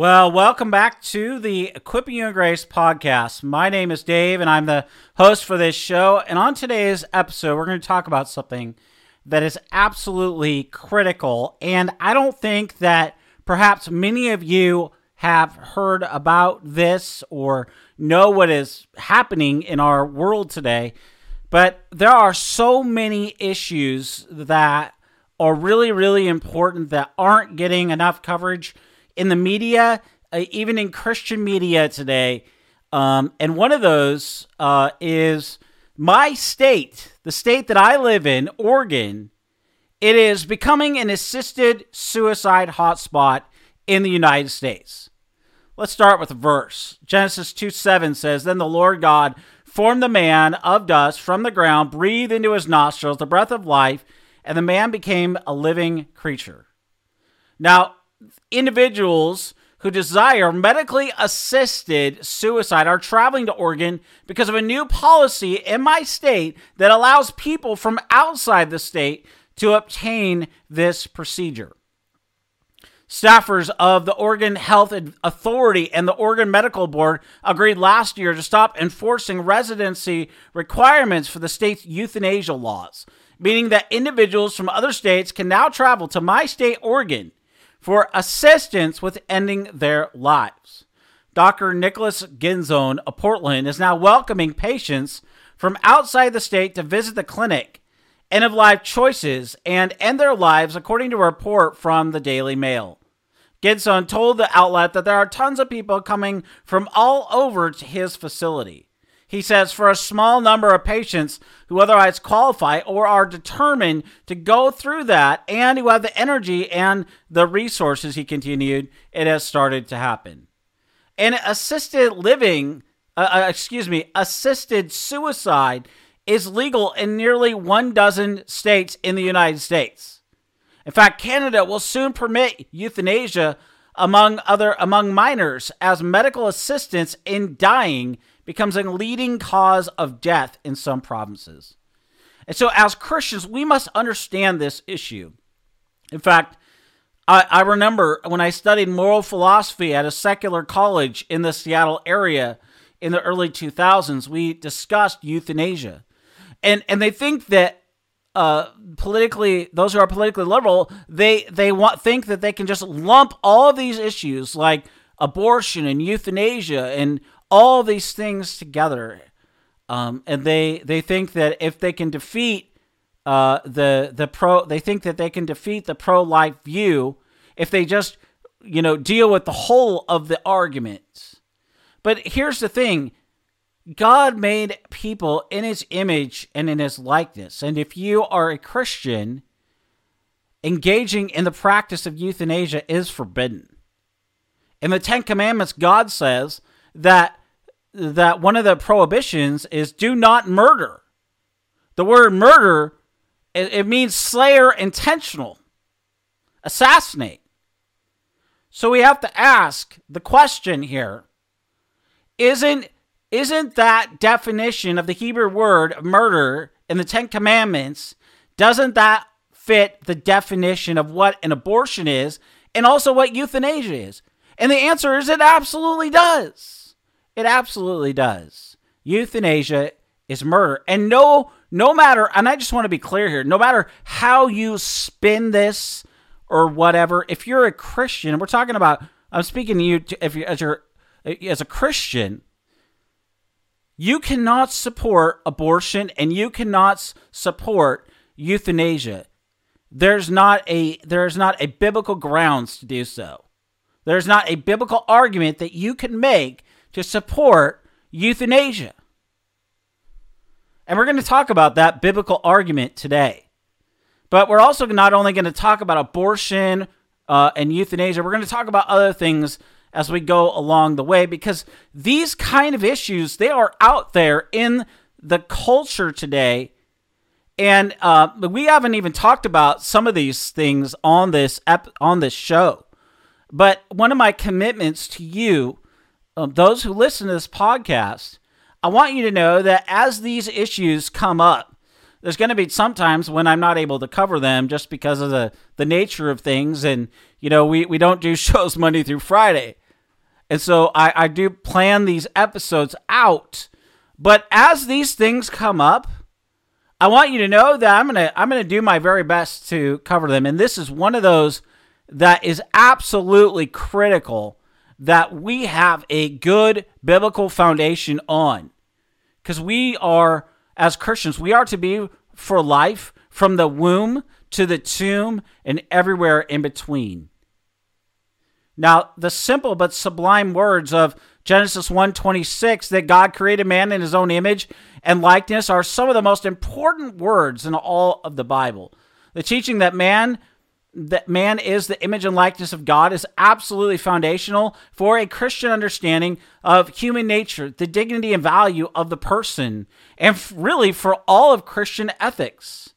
Well, welcome back to the Equipping You in Grace podcast. My name is Dave, and I'm the host for this show. And on today's episode, we're going to talk about something that is absolutely critical. And I don't think that perhaps many of you have heard about this or know what is happening in our world today. But there are so many issues that are really, really important that aren't getting enough coverage in the media, uh, even in Christian media today. Um, and one of those uh, is my state, the state that I live in, Oregon. It is becoming an assisted suicide hotspot in the United States. Let's start with a verse. Genesis 2 7 says, Then the Lord God formed the man of dust from the ground, breathed into his nostrils the breath of life, and the man became a living creature. Now, individuals who desire medically assisted suicide are traveling to Oregon because of a new policy in my state that allows people from outside the state to obtain this procedure. Staffers of the Oregon Health Authority and the Oregon Medical Board agreed last year to stop enforcing residency requirements for the state's euthanasia laws, meaning that individuals from other states can now travel to my state, Oregon, for assistance with ending their lives. Dr. Nicholas Gideonse of Portland is now welcoming patients from outside the state to visit the clinic, end of life choices, and end their lives, according to a report from the Daily Mail. Gideonse told the outlet that there are tons of people coming from all over to his facility. He says for a small number of patients who otherwise qualify or are determined to go through that and who have the energy and the resources, he continued, it has started to happen. And assisted living, uh, uh, excuse me, assisted suicide is legal in nearly one dozen states in the United States. In fact, Canada will soon permit euthanasia among other among minors as medical assistance in dying becomes a leading cause of death in some provinces. And so, as Christians, we must understand this issue. In fact, I, I, remember when I studied moral philosophy at a secular college in the Seattle area in the early 2000s, we discussed euthanasia. And, and they think that uh, politically, those who are politically liberal, they, they want, think that they can just lump all these issues like abortion and euthanasia and all these things together, um, and they they think that if they can defeat uh, the the pro, they think that they can defeat the pro life view if they just you know deal with the whole of the arguments. But here's the thing. God made people in his image and in his likeness. And if you are a Christian, engaging in the practice of euthanasia is forbidden. In the Ten Commandments, God says that that one of the prohibitions is do not murder. The word murder it, it means slayer intentional, assassinate. So we have to ask the question here: Isn't isn't that definition of the Hebrew word murder in the Ten Commandments? Doesn't that fit the definition of what an abortion is and also what euthanasia is? And the answer is it absolutely does. It absolutely does. Euthanasia is murder. And no no matter and I just want to be clear here, no matter how you spin this or whatever, if you're a Christian, we're talking about I'm speaking to you if you as you're as a Christian, you cannot support abortion and you cannot support euthanasia. There's not a there's not a biblical grounds to do so. There's not a biblical argument that you can make to support euthanasia. And we're going to talk about that biblical argument today. But we're also not only going to talk about abortion uh, and euthanasia. We're going to talk about other things as we go along the way because these kind of issues they are out there in the culture today and uh, we haven't even talked about some of these things on this ep- on this show but one of my commitments to you um, those who listen to this podcast i want you to know that as these issues come up there's going to be sometimes when i'm not able to cover them just because of the, the nature of things and you know we, we don't do shows monday through friday and so I, I do plan these episodes out. But as these things come up, I want you to know that I'm gonna I'm gonna do my very best to cover them. And this is one of those that is absolutely critical that we have a good biblical foundation on. Because we are, as Christians, we are to be for life from the womb to the tomb and everywhere in between. Now, the simple but sublime words of Genesis 1:26 that God created man in his own image and likeness are some of the most important words in all of the Bible. The teaching that man that man is the image and likeness of God is absolutely foundational for a Christian understanding of human nature, the dignity and value of the person, and really for all of Christian ethics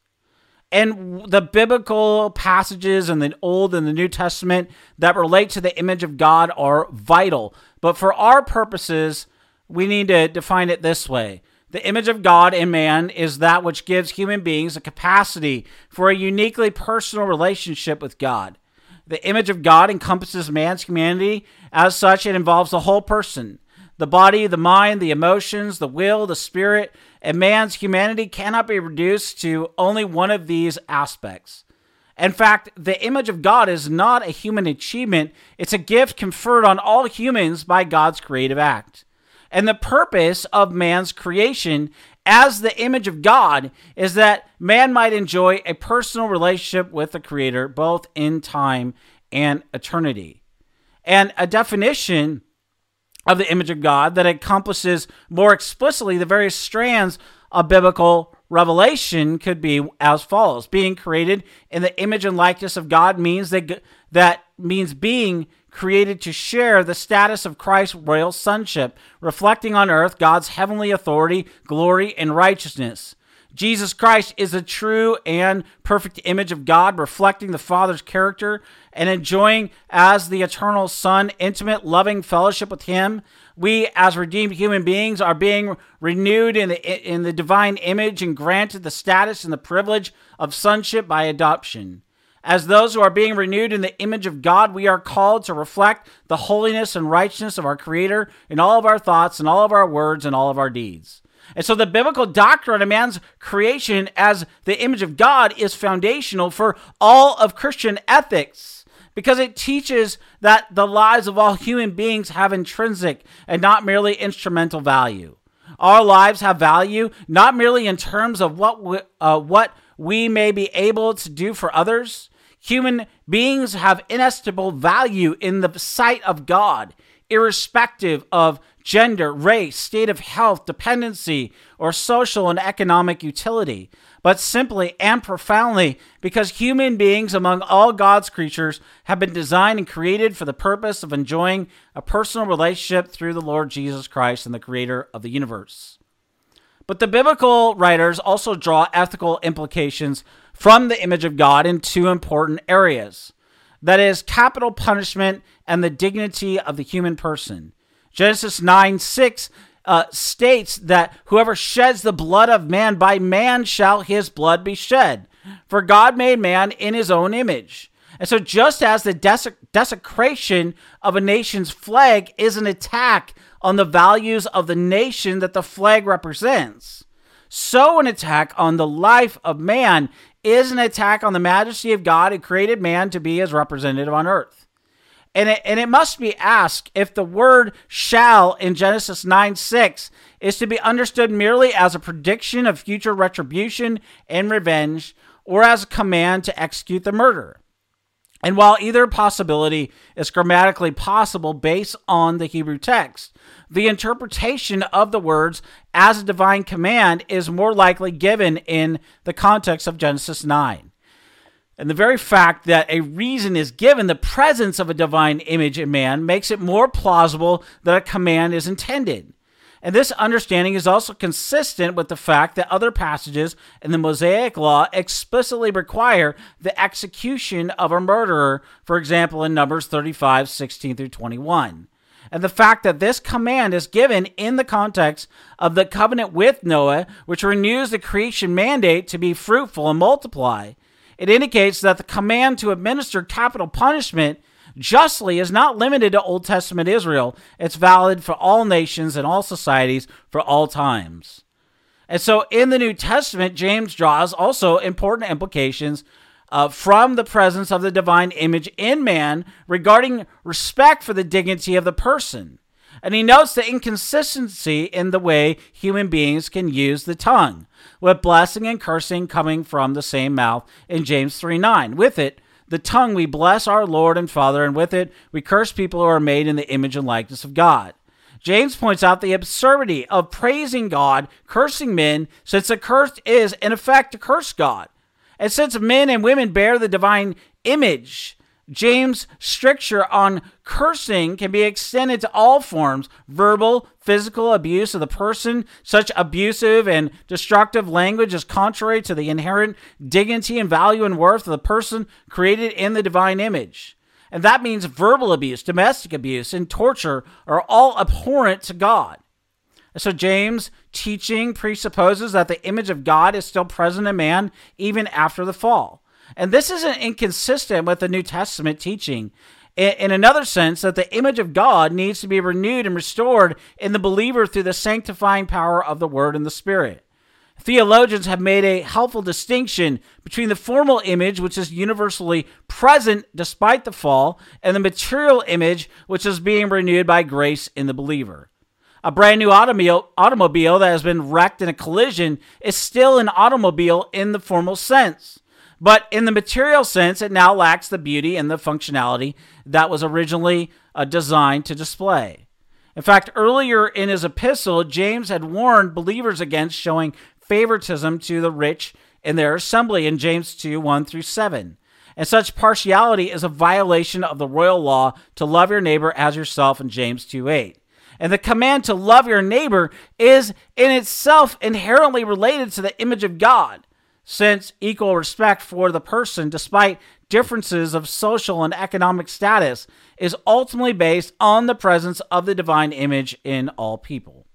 and the biblical passages in the Old and the New Testament that relate to the image of God are vital. But for our purposes, we need to define it this way. The image of God in man is that which gives human beings a capacity for a uniquely personal relationship with God. The image of God encompasses man's humanity. As such, it involves the whole person the body, the mind, the emotions, the will, the spirit, and man's humanity cannot be reduced to only one of these aspects. In fact, the image of God is not a human achievement, it's a gift conferred on all humans by God's creative act. And the purpose of man's creation as the image of God is that man might enjoy a personal relationship with the Creator, both in time and eternity. And a definition of the image of God that accomplishes more explicitly the various strands of biblical revelation could be as follows being created in the image and likeness of God means that means being created to share the status of Christ's royal sonship reflecting on earth God's heavenly authority glory and righteousness Jesus Christ is a true and perfect image of God, reflecting the Father's character and enjoying as the eternal Son intimate, loving fellowship with Him. We, as redeemed human beings, are being renewed in the, in the divine image and granted the status and the privilege of sonship by adoption. As those who are being renewed in the image of God, we are called to reflect the holiness and righteousness of our Creator in all of our thoughts and all of our words and all of our deeds. And so the biblical doctrine of man's creation as the image of God is foundational for all of Christian ethics because it teaches that the lives of all human beings have intrinsic and not merely instrumental value. Our lives have value not merely in terms of what we, uh, what we may be able to do for others. Human beings have inestimable value in the sight of God, irrespective of gender, race, state of health, dependency, or social and economic utility, but simply and profoundly because human beings among all God's creatures have been designed and created for the purpose of enjoying a personal relationship through the Lord Jesus Christ and the creator of the universe. But the biblical writers also draw ethical implications from the image of God in two important areas. That is, capital punishment and the dignity of the human person. Genesis 9 6 uh, states that whoever sheds the blood of man, by man shall his blood be shed. For God made man in his own image. And so, just as the desecration of a nation's flag is an attack on the values of the nation that the flag represents, so an attack on the life of man is an attack on the majesty of God who created man to be his representative on earth. And it, and it must be asked if the word shall in Genesis 9 6 is to be understood merely as a prediction of future retribution and revenge or as a command to execute the murder. And while either possibility is grammatically possible based on the Hebrew text, the interpretation of the words as a divine command is more likely given in the context of Genesis 9. And the very fact that a reason is given, the presence of a divine image in man, makes it more plausible that a command is intended. And this understanding is also consistent with the fact that other passages in the Mosaic Law explicitly require the execution of a murderer, for example, in Numbers 35 16 through 21. And the fact that this command is given in the context of the covenant with Noah, which renews the creation mandate to be fruitful and multiply, it indicates that the command to administer capital punishment justly is not limited to Old Testament Israel. It's valid for all nations and all societies for all times. And so in the New Testament, James draws also important implications uh, from the presence of the divine image in man regarding respect for the dignity of the person. And he notes the inconsistency in the way human beings can use the tongue, with blessing and cursing coming from the same mouth in James 3 9. With it, the tongue we bless our Lord and Father, and with it we curse people who are made in the image and likeness of God. James points out the absurdity of praising God, cursing men, since a curse is, in effect, to curse God. And since men and women bear the divine image, James' stricture on cursing can be extended to all forms verbal, physical abuse of the person. Such abusive and destructive language is contrary to the inherent dignity and value and worth of the person created in the divine image. And that means verbal abuse, domestic abuse, and torture are all abhorrent to God. So, James' teaching presupposes that the image of God is still present in man even after the fall. And this isn't inconsistent with the New Testament teaching. In another sense, that the image of God needs to be renewed and restored in the believer through the sanctifying power of the Word and the Spirit. Theologians have made a helpful distinction between the formal image, which is universally present despite the fall, and the material image, which is being renewed by grace in the believer. A brand new automobile, that has been wrecked in a collision is still an automobile in the formal sense. But in the material sense, it now lacks the beauty and the functionality that was originally uh, designed to display. In fact, earlier in his epistle, James had warned believers against showing favoritism to the rich in their assembly in James 2 1 through 7. And such partiality is a violation of the royal law to love your neighbor as yourself in James 2 8. And the command to love your neighbor is in itself inherently related to the image of God since equal respect for the person, despite differences of social and economic status, is ultimately based on the presence of the divine image in all people.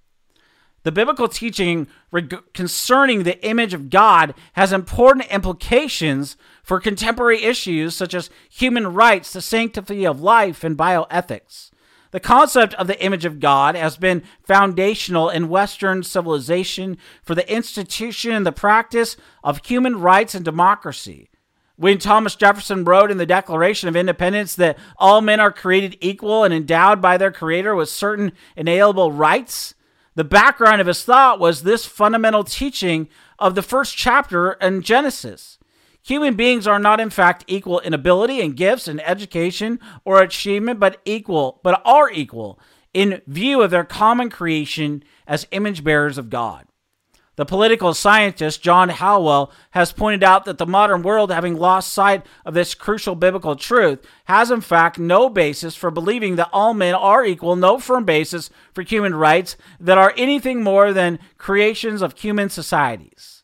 The biblical teaching reg- concerning the image of God has important implications for contemporary issues such as human rights, the sanctity of life, and bioethics. The concept of the image of God has been foundational in Western civilization for the institution and the practice of human rights and democracy. When Thomas Jefferson wrote in the Declaration of Independence that all men are created equal and endowed by their Creator with certain inalienable rights, the background of his thought was this fundamental teaching of the first chapter in Genesis. Human beings are not, in fact, equal in ability and gifts and education or achievement, but equal, but are equal in view of their common creation as image bearers of God. The political scientist John Hallowell has pointed out that the modern world, having lost sight of this crucial biblical truth, has in fact no basis for believing that all men are equal, no firm basis for human rights that are anything more than creations of human societies.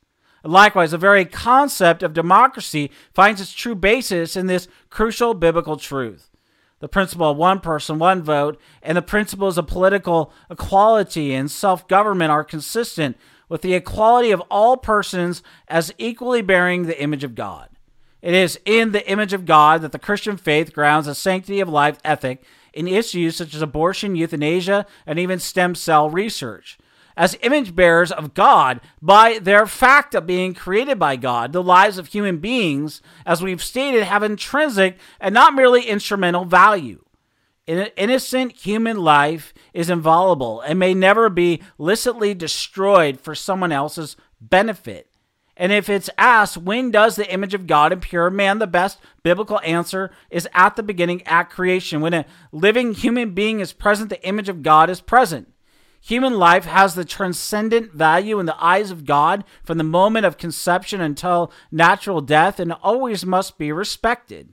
Likewise, the very concept of democracy finds its true basis in this crucial biblical truth. The principle of one person, one vote, and the principles of political equality and self government are consistent with the equality of all persons as equally bearing the image of God. It is in the image of God that the Christian faith grounds a sanctity of life ethic in issues such as abortion, euthanasia, and even stem cell research as image bearers of God by their fact of being created by God. The lives of human beings, as we've stated, have intrinsic and not merely instrumental value. An innocent human life is inviolable and may never be licitly destroyed for someone else's benefit. And if it's asked, when does the image of God appear man? The best biblical answer is at the beginning, at creation. When a living human being is present, the image of God is present. Human life has the transcendent value in the eyes of God from the moment of conception until natural death and always must be respected.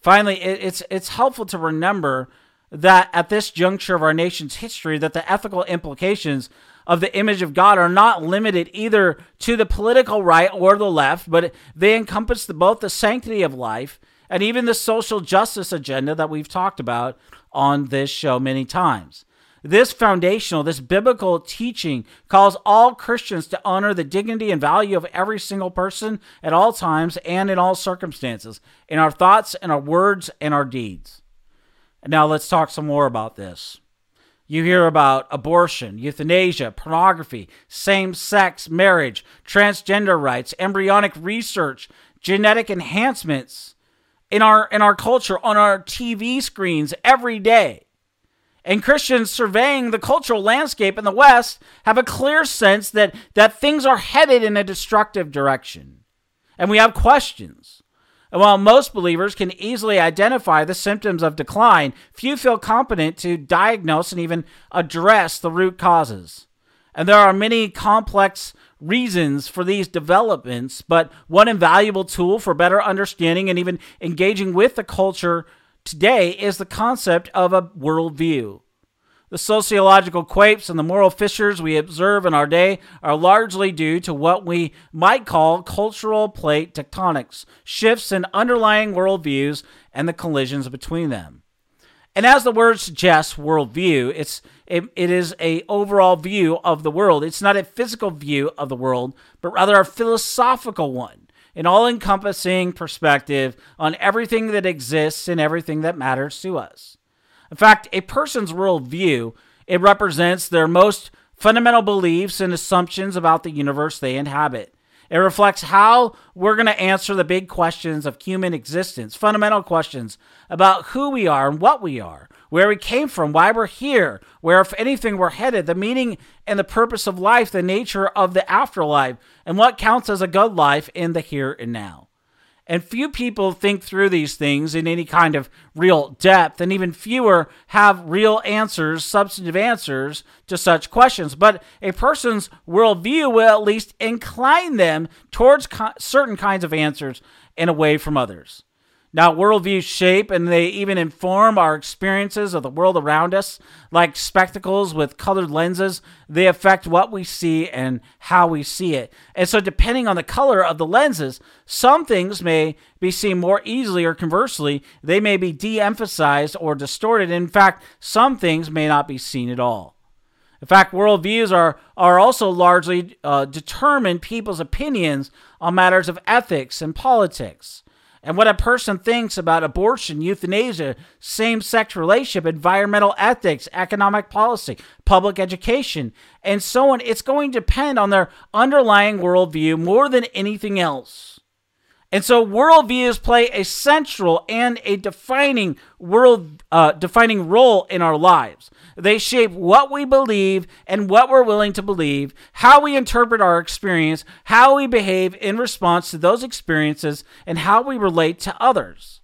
Finally, it's, it's helpful to remember that at this juncture of our nation's history that the ethical implications of the image of God are not limited either to the political right or the left, but they encompass the, both the sanctity of life and even the social justice agenda that we've talked about on this show many times. This foundational, this biblical teaching calls all Christians to honor the dignity and value of every single person at all times and in all circumstances, in our thoughts and our words and our deeds. Now let's talk some more about this. You hear about abortion, euthanasia, pornography, same sex marriage, transgender rights, embryonic research, genetic enhancements in our in our culture on our TV screens every day. And Christians surveying the cultural landscape in the West have a clear sense that, that things are headed in a destructive direction. And we have questions. And while most believers can easily identify the symptoms of decline, few feel competent to diagnose and even address the root causes. And there are many complex reasons for these developments, but one invaluable tool for better understanding and even engaging with the culture today is the concept of a worldview. The sociological quapes and the moral fissures we observe in our day are largely due to what we might call cultural plate tectonics, shifts in underlying worldviews and the collisions between them. And as the word suggests, worldview, it's it, it is a overall view of the world. It's not a physical view of the world, but rather a philosophical one an all encompassing perspective on everything that exists and everything that matters to us. In fact, a person's worldview, it represents their most fundamental beliefs and assumptions about the universe they inhabit. It reflects how we're going to answer the big questions of human existence, fundamental questions about who we are and what we are, where we came from, why we're here, where, if anything, we're headed, the meaning and the purpose of life, the nature of the afterlife, and what counts as a good life in the here and now. And few people think through these things in any kind of real depth, and even fewer have real answers, substantive answers to such questions. But a person's worldview will at least incline them towards certain kinds of answers and away from others. Now, worldviews shape and they even inform our experiences of the world around us. Like spectacles with colored lenses, they affect what we see and how we see it. And so, depending on the color of the lenses, some things may be seen more easily, or conversely, they may be de emphasized or distorted. In fact, some things may not be seen at all. In fact, worldviews are, are also largely uh, determine people's opinions on matters of ethics and politics and what a person thinks about abortion, euthanasia, same sex relationship, environmental ethics, economic policy, public education, and so on. It's going to depend on their underlying worldview more than anything else. And so worldviews play a central and a defining world uh, defining role in our lives. They shape what we believe and what we're willing to believe, how we interpret our experience, how we behave in response to those experiences, and how we relate to others.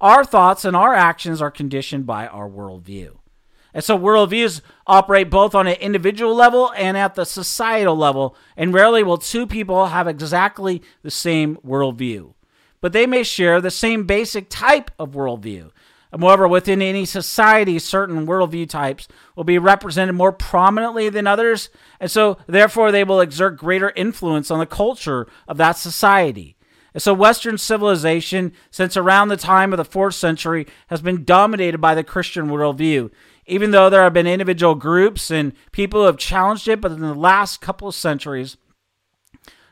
Our thoughts and our actions are conditioned by our worldview. And so worldviews operate both on an individual level and at the societal level, and rarely will two people have exactly the same worldview. But they may share the same basic type of worldview. Moreover, within any society, certain worldview types will be represented more prominently than others, and so therefore they will exert greater influence on the culture of that society. And so, Western civilization, since around the time of the fourth century, has been dominated by the Christian worldview. Even though there have been individual groups and people who have challenged it, but in the last couple of centuries,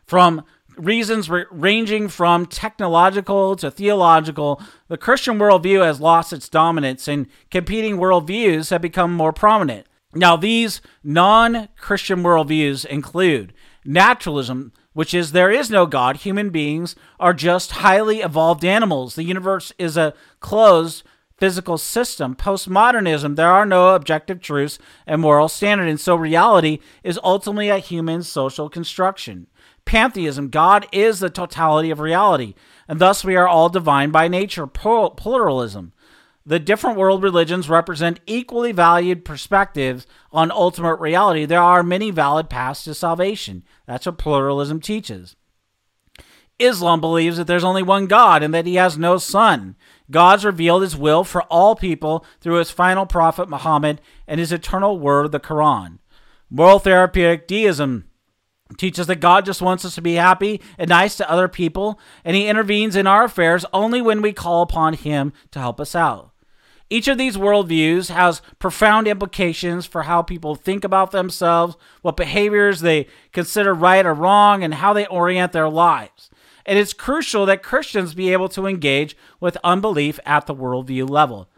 from reasons ranging from technological to theological, the Christian worldview has lost its dominance and competing worldviews have become more prominent. Now, these non Christian worldviews include naturalism, which is there is no God, human beings are just highly evolved animals. The universe is a closed physical system. Postmodernism, there are no objective truths and moral standards, and so reality is ultimately a human social construction pantheism. God is the totality of reality, and thus we are all divine by nature. Pluralism. the different world religions represent equally valued perspectives on ultimate reality, there are many valid paths to salvation. That's what pluralism teaches. Islam believes that there's only one God and that he has no son. God's revealed his will for all people through his final prophet Muhammad and his eternal word, the Quran. Moral therapeutic deism teaches that God just wants us to be happy and nice to other people, and he intervenes in our affairs only when we call upon him to help us out. Each of these worldviews has profound implications for how people think about themselves, what behaviors they consider right or wrong, and how they orient their lives. And it's crucial that Christians be able to engage with unbelief at the worldview level.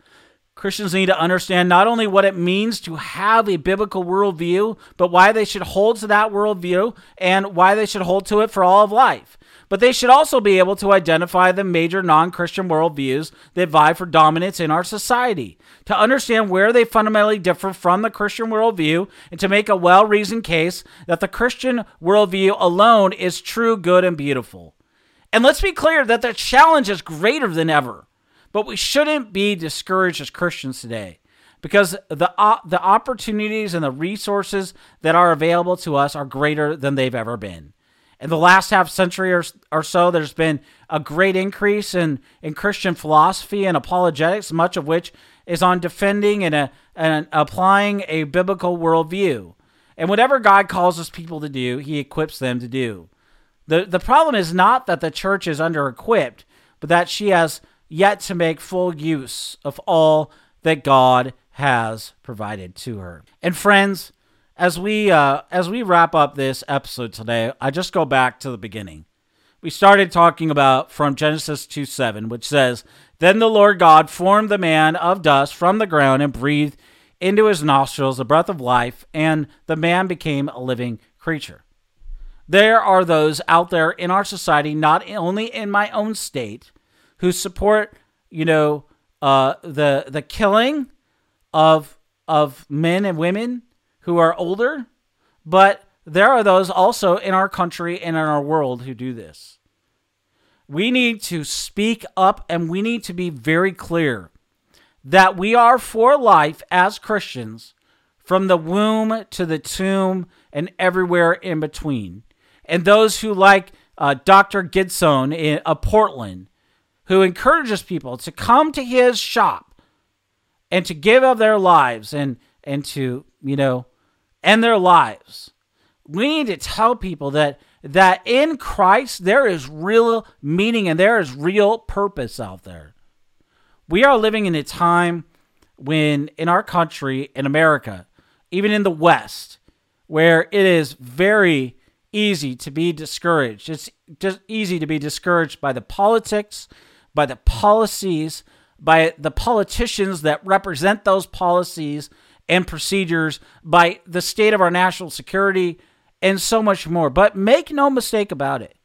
Christians need to understand not only what it means to have a biblical worldview, but why they should hold to that worldview and why they should hold to it for all of life. But they should also be able to identify the major non Christian worldviews that vie for dominance in our society, to understand where they fundamentally differ from the Christian worldview, and to make a well reasoned case that the Christian worldview alone is true, good, and beautiful. And let's be clear that the challenge is greater than ever, but we shouldn't be discouraged as Christians today because the uh, the opportunities and the resources that are available to us are greater than they've ever been in the last half century or, or so, there's been a great increase in, in Christian philosophy and apologetics, much of which is on defending and, a, and applying a biblical worldview. And whatever God calls his people to do, he equips them to do. The, the problem is not that the church is under equipped, but that she has yet to make full use of all that God has provided to her. And friends, as we uh, as we wrap up this episode today, I just go back to the beginning. We started talking about from Genesis 2 7, which says, Then the Lord God formed the man of dust from the ground and breathed into his nostrils the breath of life, and the man became a living creature. There are those out there in our society, not only in my own state, who support, you know, uh, the the killing of of men and women who are older, but there are those also in our country and in our world who do this. We need to speak up and we need to be very clear that we are for life as Christians from the womb to the tomb and everywhere in between. And those who, like uh, Dr. Gideonse in uh, Portland, who encourages people to come to his shop and to give of their lives and and to you know end their lives. We need to tell people that that in Christ there is real meaning and there is real purpose out there. We are living in a time when in our country, in America, even in the West, where it is very easy to be discouraged. It's just easy to be discouraged by the politics, by the policies, by the politicians that represent those policies, and procedures, by the state of our national security, and so much more. But make no mistake about it.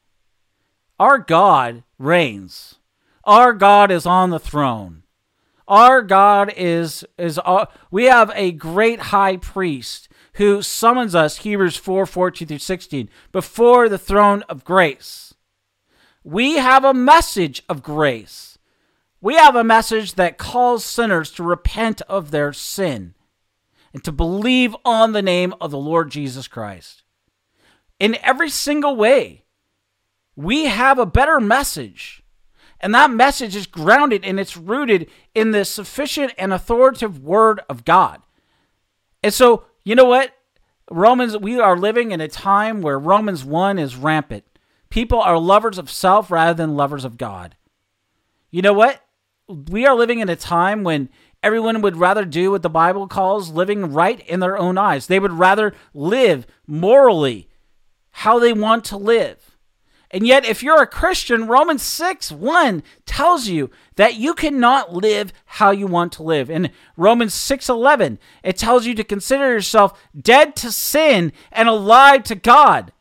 Our God reigns. Our God is on the throne. Our God is is uh, we have a great high priest who summons us Hebrews 4 14 through 16 before the throne of grace. We have a message of grace. We have a message that calls sinners to repent of their sin and to believe on the name of the Lord Jesus Christ. In every single way, we have a better message. And that message is grounded and it's rooted in the sufficient and authoritative word of God. And so, you know what? Romans, we are living in a time where Romans 1 is rampant. People are lovers of self rather than lovers of God. You know what? We are living in a time when Everyone would rather do what the Bible calls living right in their own eyes. They would rather live morally how they want to live. And yet, if you're a Christian, Romans 6 1 tells you that you cannot live how you want to live. In Romans 6 11, it tells you to consider yourself dead to sin and alive to God.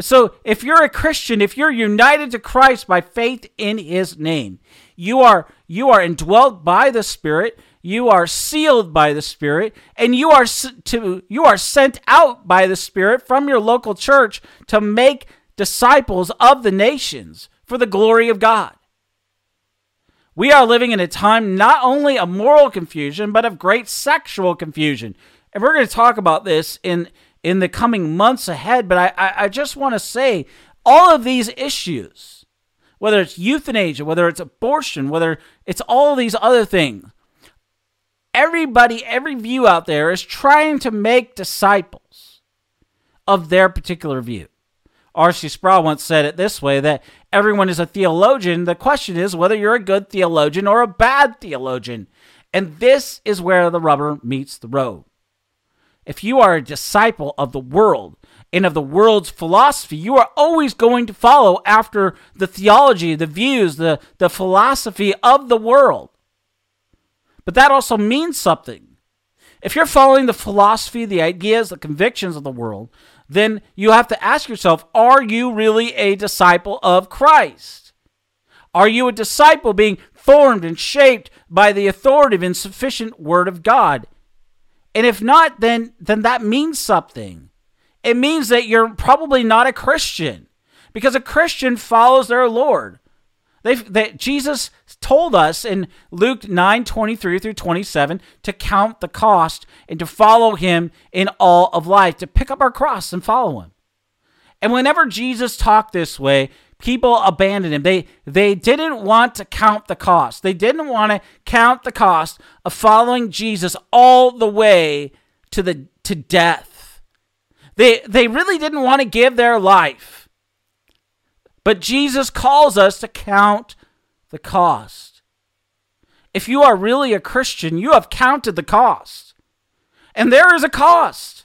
So, if you're a Christian, if you're united to Christ by faith in his name, you are you are indwelt by the Spirit you are sealed by the Spirit, and you are to you are sent out by the Spirit from your local church to make disciples of the nations for the glory of God. We are living in a time not only of moral confusion, but of great sexual confusion. And we're going to talk about this in, in the coming months ahead. But I, I, I just want to say all of these issues, whether it's euthanasia, whether it's abortion, whether it's all these other things, everybody, every view out there is trying to make disciples of their particular view. R.C. Sproul once said it this way that everyone is a theologian. The question is whether you're a good theologian or a bad theologian. And this is where the rubber meets the road. If you are a disciple of the world and of the world's philosophy, you are always going to follow after the theology, the views, the, the philosophy of the world. But that also means something. If you're following the philosophy, the ideas, the convictions of the world, then you have to ask yourself are you really a disciple of Christ? Are you a disciple being formed and shaped by the authoritative and sufficient Word of God? And if not, then, then that means something. It means that you're probably not a Christian because a Christian follows their Lord. They, they, Jesus told us in Luke 9 23 through 27 to count the cost and to follow him in all of life, to pick up our cross and follow him. And whenever Jesus talked this way, people abandoned him. They, they didn't want to count the cost. They didn't want to count the cost of following Jesus all the way to, the, to death. They, they really didn't want to give their life but Jesus calls us to count the cost. If you are really a Christian, you have counted the cost. And there is a cost.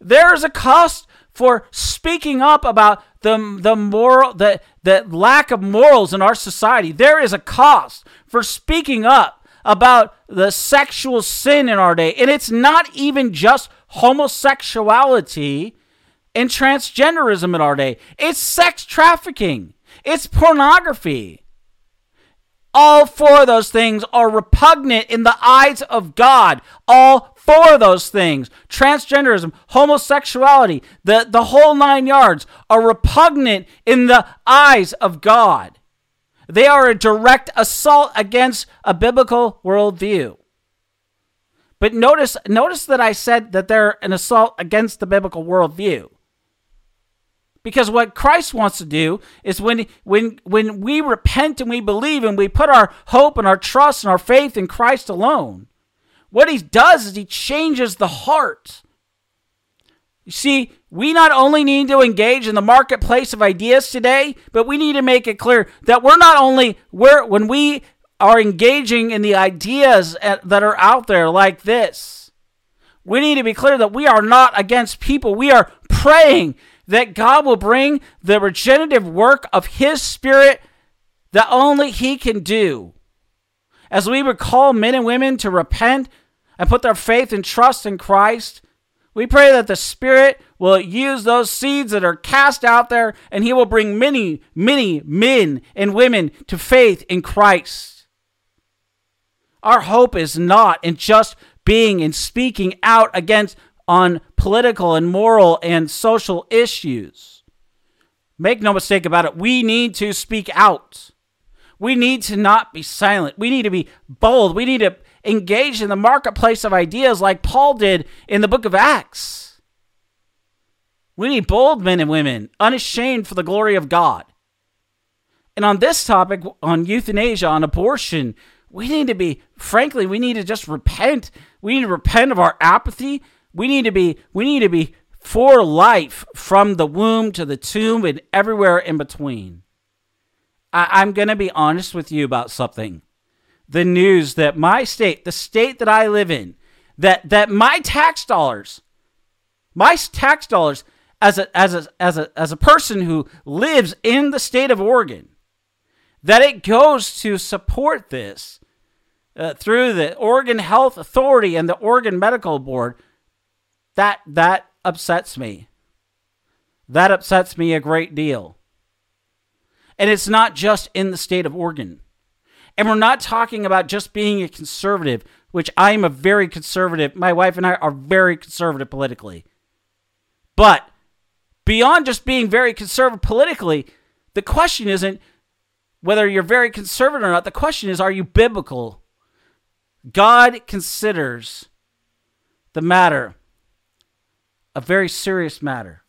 There is a cost for speaking up about the, the moral the, the lack of morals in our society. There is a cost for speaking up about the sexual sin in our day. And it's not even just homosexuality and transgenderism in our day. It's sex trafficking, it's pornography. All four of those things are repugnant in the eyes of God. All four of those things transgenderism, homosexuality, the, the whole nine yards are repugnant in the eyes of God. They are a direct assault against a biblical worldview. But notice, notice that I said that they're an assault against the biblical worldview. Because what Christ wants to do is when when when we repent and we believe and we put our hope and our trust and our faith in Christ alone, what he does is he changes the heart. You see, we not only need to engage in the marketplace of ideas today, but we need to make it clear that we're not only we're when we are engaging in the ideas that are out there like this. We need to be clear that we are not against people. We are praying that God will bring the regenerative work of His Spirit that only He can do. As we would call men and women to repent and put their faith and trust in Christ, we pray that the Spirit will use those seeds that are cast out there and He will bring many, many men and women to faith in Christ. Our hope is not in just being and speaking out against on political and moral and social issues. Make no mistake about it, we need to speak out. We need to not be silent. We need to be bold. We need to engage in the marketplace of ideas like Paul did in the book of Acts. We need bold men and women, unashamed for the glory of God. And on this topic, on euthanasia, on abortion, we need to be, frankly, we need to just repent. We need to repent of our apathy. We need to be we need to be for life from the womb to the tomb and everywhere in between. I, am going to be honest with you about something. The news that my state, the state that I live in, that that my tax dollars, my tax dollars as a as a as a as a person who lives in the state of Oregon, that it goes to support this uh, through the Oregon Health Authority and the Oregon Medical Board that that upsets me. That upsets me a great deal. And it's not just in the state of Oregon. And we're not talking about just being a conservative, which I am a very conservative. My wife and I are very conservative politically. But beyond just being very conservative politically, the question isn't whether you're very conservative or not, the question is are you biblical? God considers the matter a very serious matter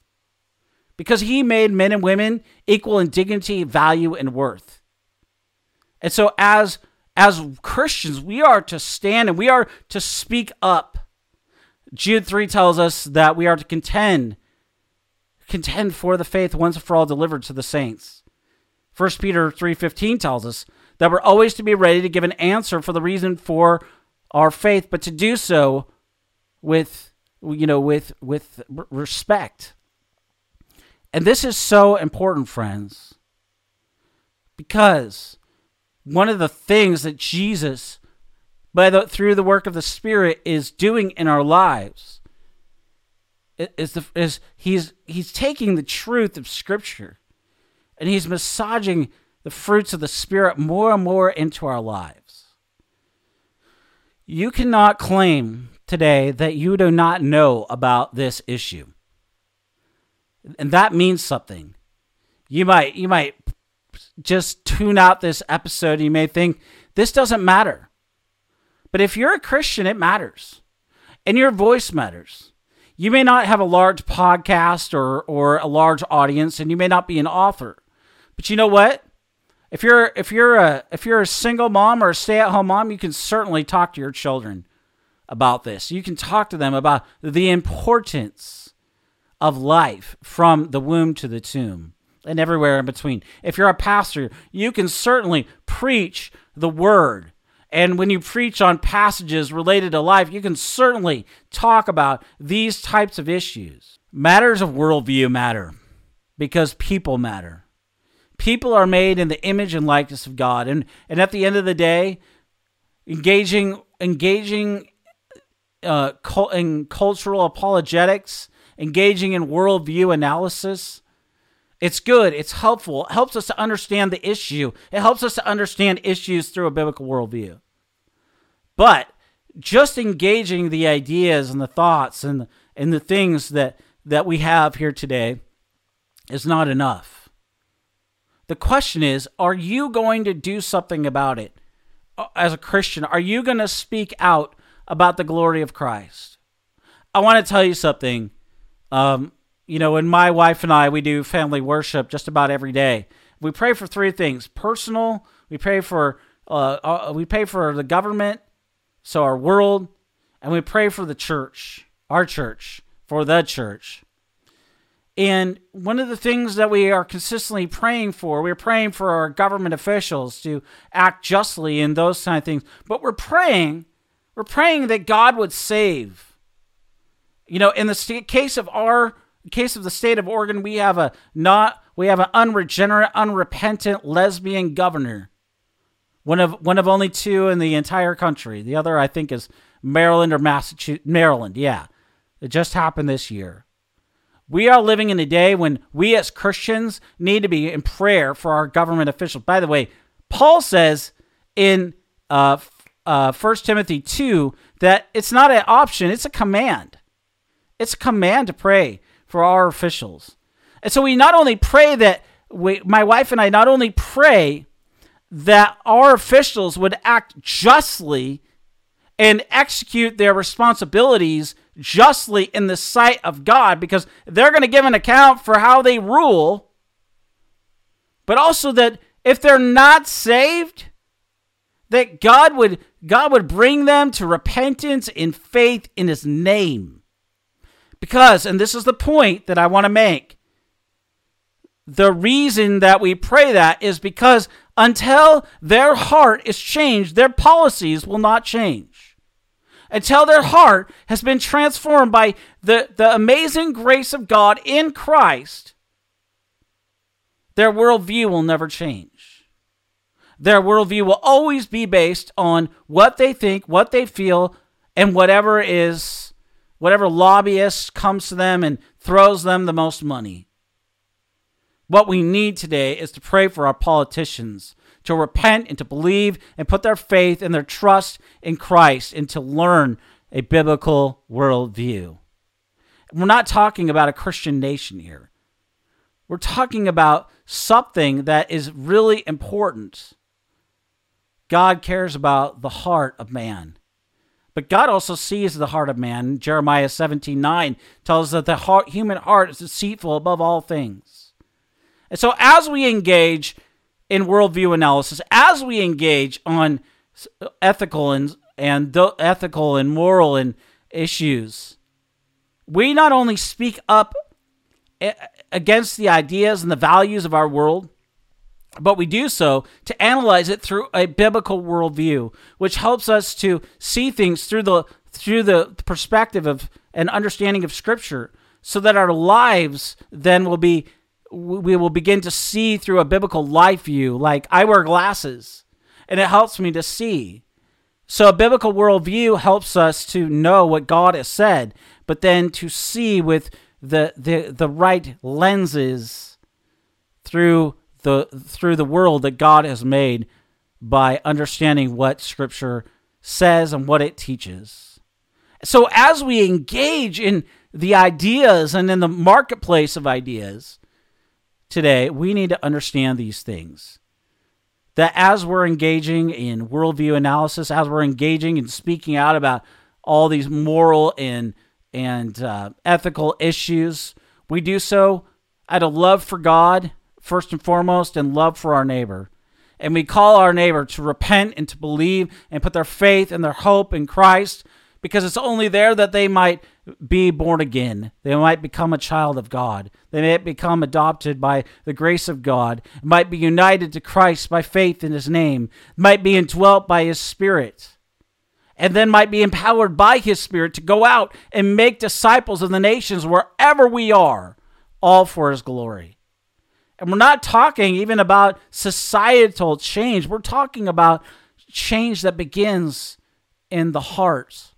because he made men and women equal in dignity, value, and worth. And so as as Christians, we are to stand and we are to speak up. Jude 3 tells us that we are to contend contend for the faith once and for all delivered to the saints. 1 Peter 3:15 tells us that we're always to be ready to give an answer for the reason for our faith, but to do so with you know with with respect. And this is so important, friends, because one of the things that Jesus by the through the work of the Spirit is doing in our lives is the is he's he's taking the truth of Scripture and he's massaging the fruits of the Spirit more and more into our lives. You cannot claim today that you do not know about this issue. And that means something. You might you might just tune out this episode. You may think this doesn't matter. But if you're a Christian, it matters. And your voice matters. You may not have a large podcast or, or a large audience, and you may not be an author. But you know what? If you're if you're a if you're a single mom or a stay-at-home mom, you can certainly talk to your children about this. You can talk to them about the importance of life from the womb to the tomb and everywhere in between. If you're a pastor, you can certainly preach the word. And when you preach on passages related to life, you can certainly talk about these types of issues. Matters of worldview matter because people matter. People are made in the image and likeness of God. And, and at the end of the day, engaging, engaging uh, in cultural apologetics, engaging in worldview analysis, it's good. It's helpful. It helps us to understand the issue. It helps us to understand issues through a biblical worldview. But just engaging the ideas and the thoughts and, and the things that, that we have here today is not enough. The question is are you going to do something about it uh, as a Christian? Are you going to speak out about the glory of Christ? I want to tell you something. Um, you know, when my wife and I, we do family worship just about every day. We pray for three things personal, we pray for uh, uh, we pray for the government, so our world, and we pray for the church, our church, for the church. And one of the things that we are consistently praying for, we're praying for our government officials to act justly and those kind of things. But we're praying, we're praying that God would save. You know, in the case of our case of the state of Oregon, we have a not we have an unregenerate, unrepentant lesbian governor. One of one of only two in the entire country. The other, I think, is Maryland or Massachusetts. Maryland, yeah. It just happened this year. We are living in a day when we as Christians need to be in prayer for our government officials. By the way, Paul says in uh, uh, 1 Timothy 2 that it's not an option, it's a command. It's a command to pray for our officials. And so we not only pray that, we, my wife and I not only pray that our officials would act justly and execute their responsibilities justly in the sight of God because they're going to give an account for how they rule, but also that if they're not saved, that God would God would bring them to repentance in faith in his name. Because and this is the point that I want to make. The reason that we pray that is because until their heart is changed, their policies will not change until their heart has been transformed by the, the amazing grace of God in Christ, their worldview will never change. Their worldview will always be based on what they think, what they feel, and whatever is, whatever lobbyist comes to them and throws them the most money. What we need today is to pray for our politicians to repent and to believe and put their faith and their trust in Christ and to learn a biblical worldview. We're not talking about a Christian nation here. We're talking about something that is really important. God cares about the heart of man. But God also sees the heart of man. Jeremiah 17 9 tells us that the heart, human heart is deceitful above all things. And so, as we engage in worldview analysis, as we engage on ethical and, and ethical and moral and issues, we not only speak up against the ideas and the values of our world, but we do so to analyze it through a biblical worldview, which helps us to see things through the through the perspective of an understanding of Scripture, so that our lives then will be we will begin to see through a biblical life view. Like I wear glasses, and it helps me to see. So a biblical worldview helps us to know what God has said, but then to see with the the the right lenses through the through the world that God has made by understanding what scripture says and what it teaches. So as we engage in the ideas and in the marketplace of ideas today, we need to understand these things. That as we're engaging in worldview analysis, as we're engaging and speaking out about all these moral and and uh, ethical issues. We do so out of love for God, first and foremost, and love for our neighbor. And we call our neighbor to repent and to believe and put their faith and their hope in Christ because it's only there that they might be born again. They might become a child of God. They might become adopted by the grace of God, might be united to Christ by faith in his name, might be indwelt by his spirit and then might be empowered by his spirit to go out and make disciples of the nations wherever we are, all for his glory. And we're not talking even about societal change. We're talking about change that begins in the heart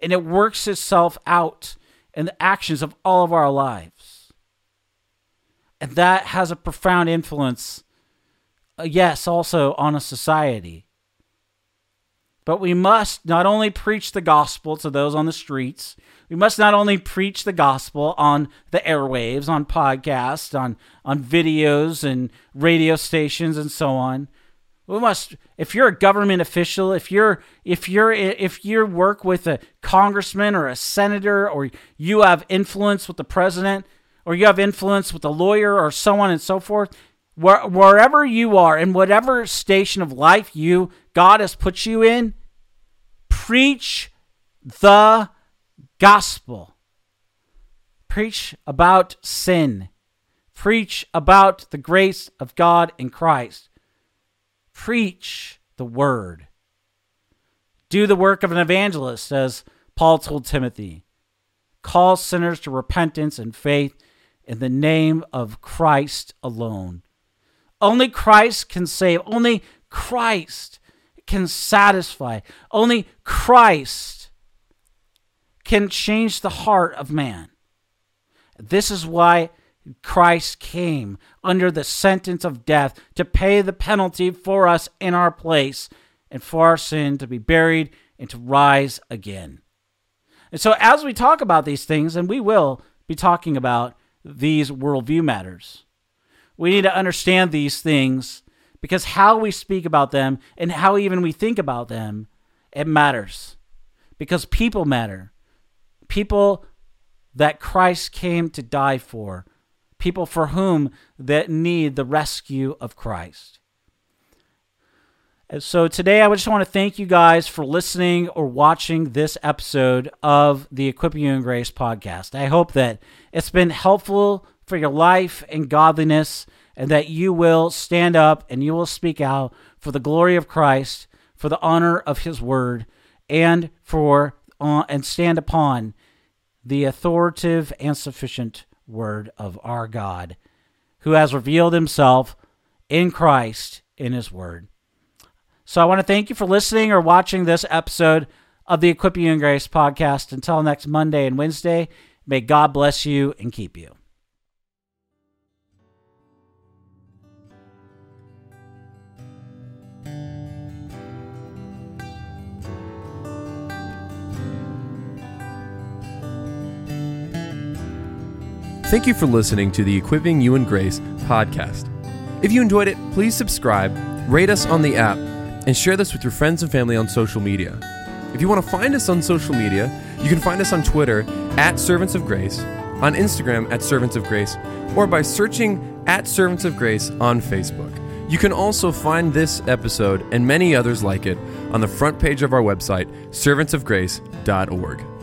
and it works itself out in the actions of all of our lives. And that has a profound influence, uh, yes, also on a society. But we must not only preach the gospel to those on the streets, we must not only preach the gospel on the airwaves, on podcasts, on, on videos and radio stations and so on. We must if you're a government official, if you're if you're if you work with a congressman or a senator or you have influence with the president or you have influence with a lawyer or so on and so forth, where, wherever you are in whatever station of life you God has put you in, preach the gospel. Preach about sin. Preach about the grace of God in Christ. Preach the word. Do the work of an evangelist, as Paul told Timothy. Call sinners to repentance and faith in the name of Christ alone. Only Christ can save. Only Christ can satisfy. Only Christ can change the heart of man. This is why Christ came under the sentence of death to pay the penalty for us in our place and for our sin to be buried and to rise again. And so, as we talk about these things, and we will be talking about these worldview matters, we need to understand these things because how we speak about them and how even we think about them, it matters. Because people matter. People that Christ came to die for. People for whom that need the rescue of Christ. And so today I just want to thank you guys for listening or watching this episode of the Equipping You in Grace podcast. I hope that it's been helpful for your life and godliness and that you will stand up and you will speak out for the glory of Christ, for the honor of his word, and for uh, and stand upon the authoritative and sufficient word of our God, who has revealed himself in Christ in his word. So I want to thank you for listening or watching this episode of the Equipping You in Grace podcast. Until next Monday and Wednesday, may God bless you and keep you. Thank you for listening to the Equipping You in Grace podcast. If you enjoyed it, please subscribe, rate us on the app, and share this with your friends and family on social media. If you want to find us on social media, you can find us on Twitter at Servants of Grace, on Instagram at Servants of Grace, or by searching at Servants of Grace on Facebook. You can also find this episode and many others like it on the front page of our website, servantsofgrace.org.